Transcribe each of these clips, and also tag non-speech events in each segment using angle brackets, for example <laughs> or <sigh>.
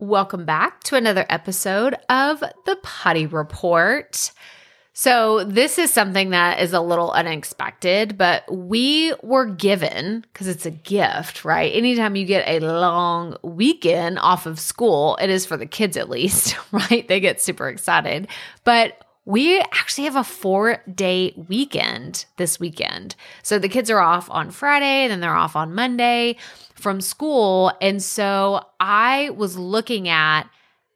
Welcome back to another episode of the Potty Report. So, this is something that is a little unexpected, but we were given because it's a gift, right? Anytime you get a long weekend off of school, it is for the kids at least, <laughs> right? They get super excited. But we actually have a four day weekend this weekend. So the kids are off on Friday, then they're off on Monday from school. And so I was looking at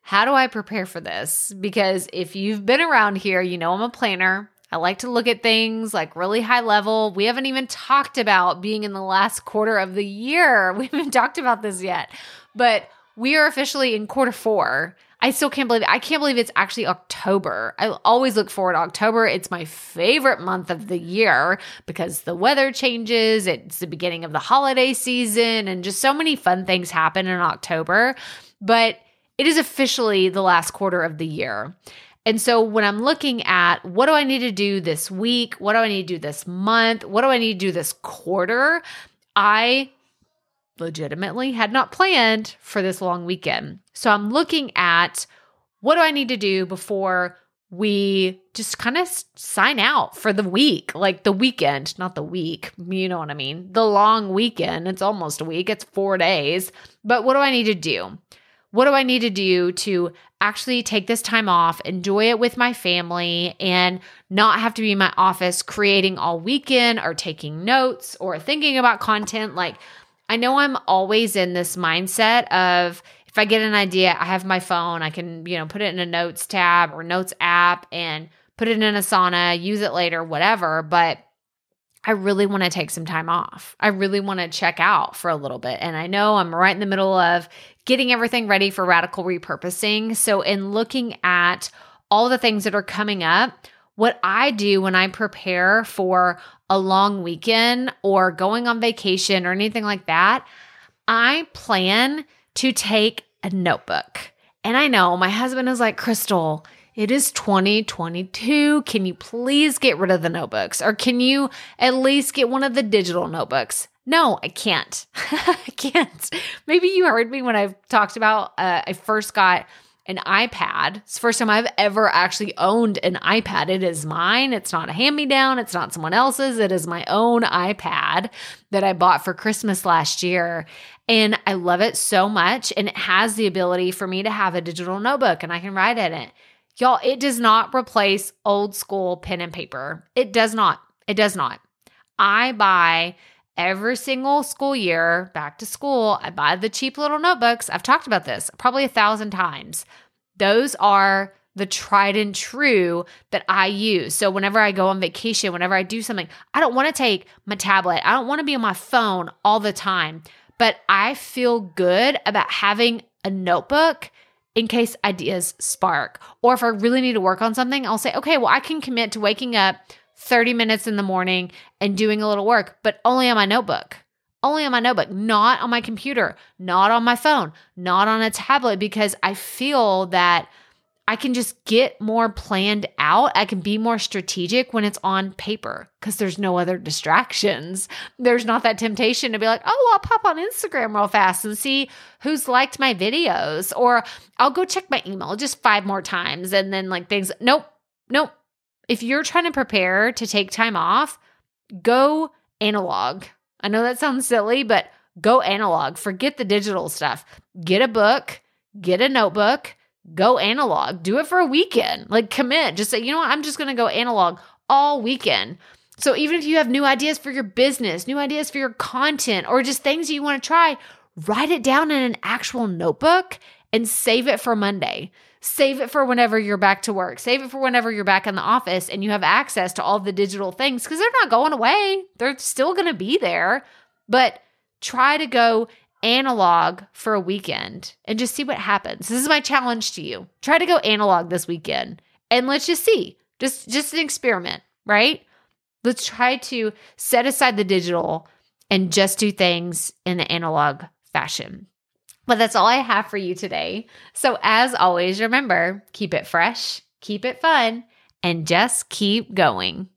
how do I prepare for this? Because if you've been around here, you know I'm a planner. I like to look at things like really high level. We haven't even talked about being in the last quarter of the year. <laughs> We haven't talked about this yet, but we are officially in quarter four. I still can't believe it. I can't believe it's actually October. I always look forward to October. It's my favorite month of the year because the weather changes. It's the beginning of the holiday season and just so many fun things happen in October. But it is officially the last quarter of the year. And so when I'm looking at what do I need to do this week? What do I need to do this month? What do I need to do this quarter? I legitimately had not planned for this long weekend. So I'm looking at what do I need to do before we just kind of sign out for the week, like the weekend, not the week. You know what I mean? The long weekend. It's almost a week, it's four days. But what do I need to do? What do I need to do to actually take this time off, enjoy it with my family, and not have to be in my office creating all weekend or taking notes or thinking about content? Like, I know I'm always in this mindset of if I get an idea, I have my phone, I can, you know, put it in a notes tab or notes app and put it in Asana, use it later, whatever. But I really want to take some time off. I really want to check out for a little bit. And I know I'm right in the middle of getting everything ready for radical repurposing. So, in looking at all the things that are coming up, what I do when I prepare for a long weekend or going on vacation or anything like that, I plan to take a notebook. And I know my husband is like, Crystal, it is 2022. Can you please get rid of the notebooks? Or can you at least get one of the digital notebooks? No, I can't. <laughs> I can't. Maybe you heard me when I talked about uh, I first got an iPad. It's the first time I've ever actually owned an iPad. It is mine. It's not a hand me down. It's not someone else's. It is my own iPad that I bought for Christmas last year. And I love it so much. And it has the ability for me to have a digital notebook and I can write in it. Y'all, it does not replace old school pen and paper. It does not. It does not. I buy every single school year back to school, I buy the cheap little notebooks. I've talked about this probably a thousand times. Those are the tried and true that I use. So whenever I go on vacation, whenever I do something, I don't want to take my tablet. I don't want to be on my phone all the time, but I feel good about having a notebook in case ideas spark. Or if I really need to work on something, I'll say, okay, well, I can commit to waking up 30 minutes in the morning and doing a little work, but only on my notebook. Only on my notebook, not on my computer, not on my phone, not on a tablet, because I feel that I can just get more planned out. I can be more strategic when it's on paper because there's no other distractions. There's not that temptation to be like, oh, I'll pop on Instagram real fast and see who's liked my videos, or I'll go check my email just five more times and then like things. Nope, nope if you're trying to prepare to take time off, go analog. I know that sounds silly, but go analog. Forget the digital stuff. Get a book, get a notebook, go analog. Do it for a weekend. Like commit. Just say, you know what? I'm just going to go analog all weekend. So even if you have new ideas for your business, new ideas for your content, or just things you want to try, write it down in an actual notebook and save it for Monday. Save it for whenever you're back to work. Save it for whenever you're back in the office and you have access to all the digital things because they're not going away. They're still going to be there. But try to go analog for a weekend and just see what happens. This is my challenge to you. Try to go analog this weekend and let's just see. Just just an experiment, right? Let's try to set aside the digital and just do things in the analog fashion. But that's all I have for you today. So, as always, remember keep it fresh, keep it fun, and just keep going.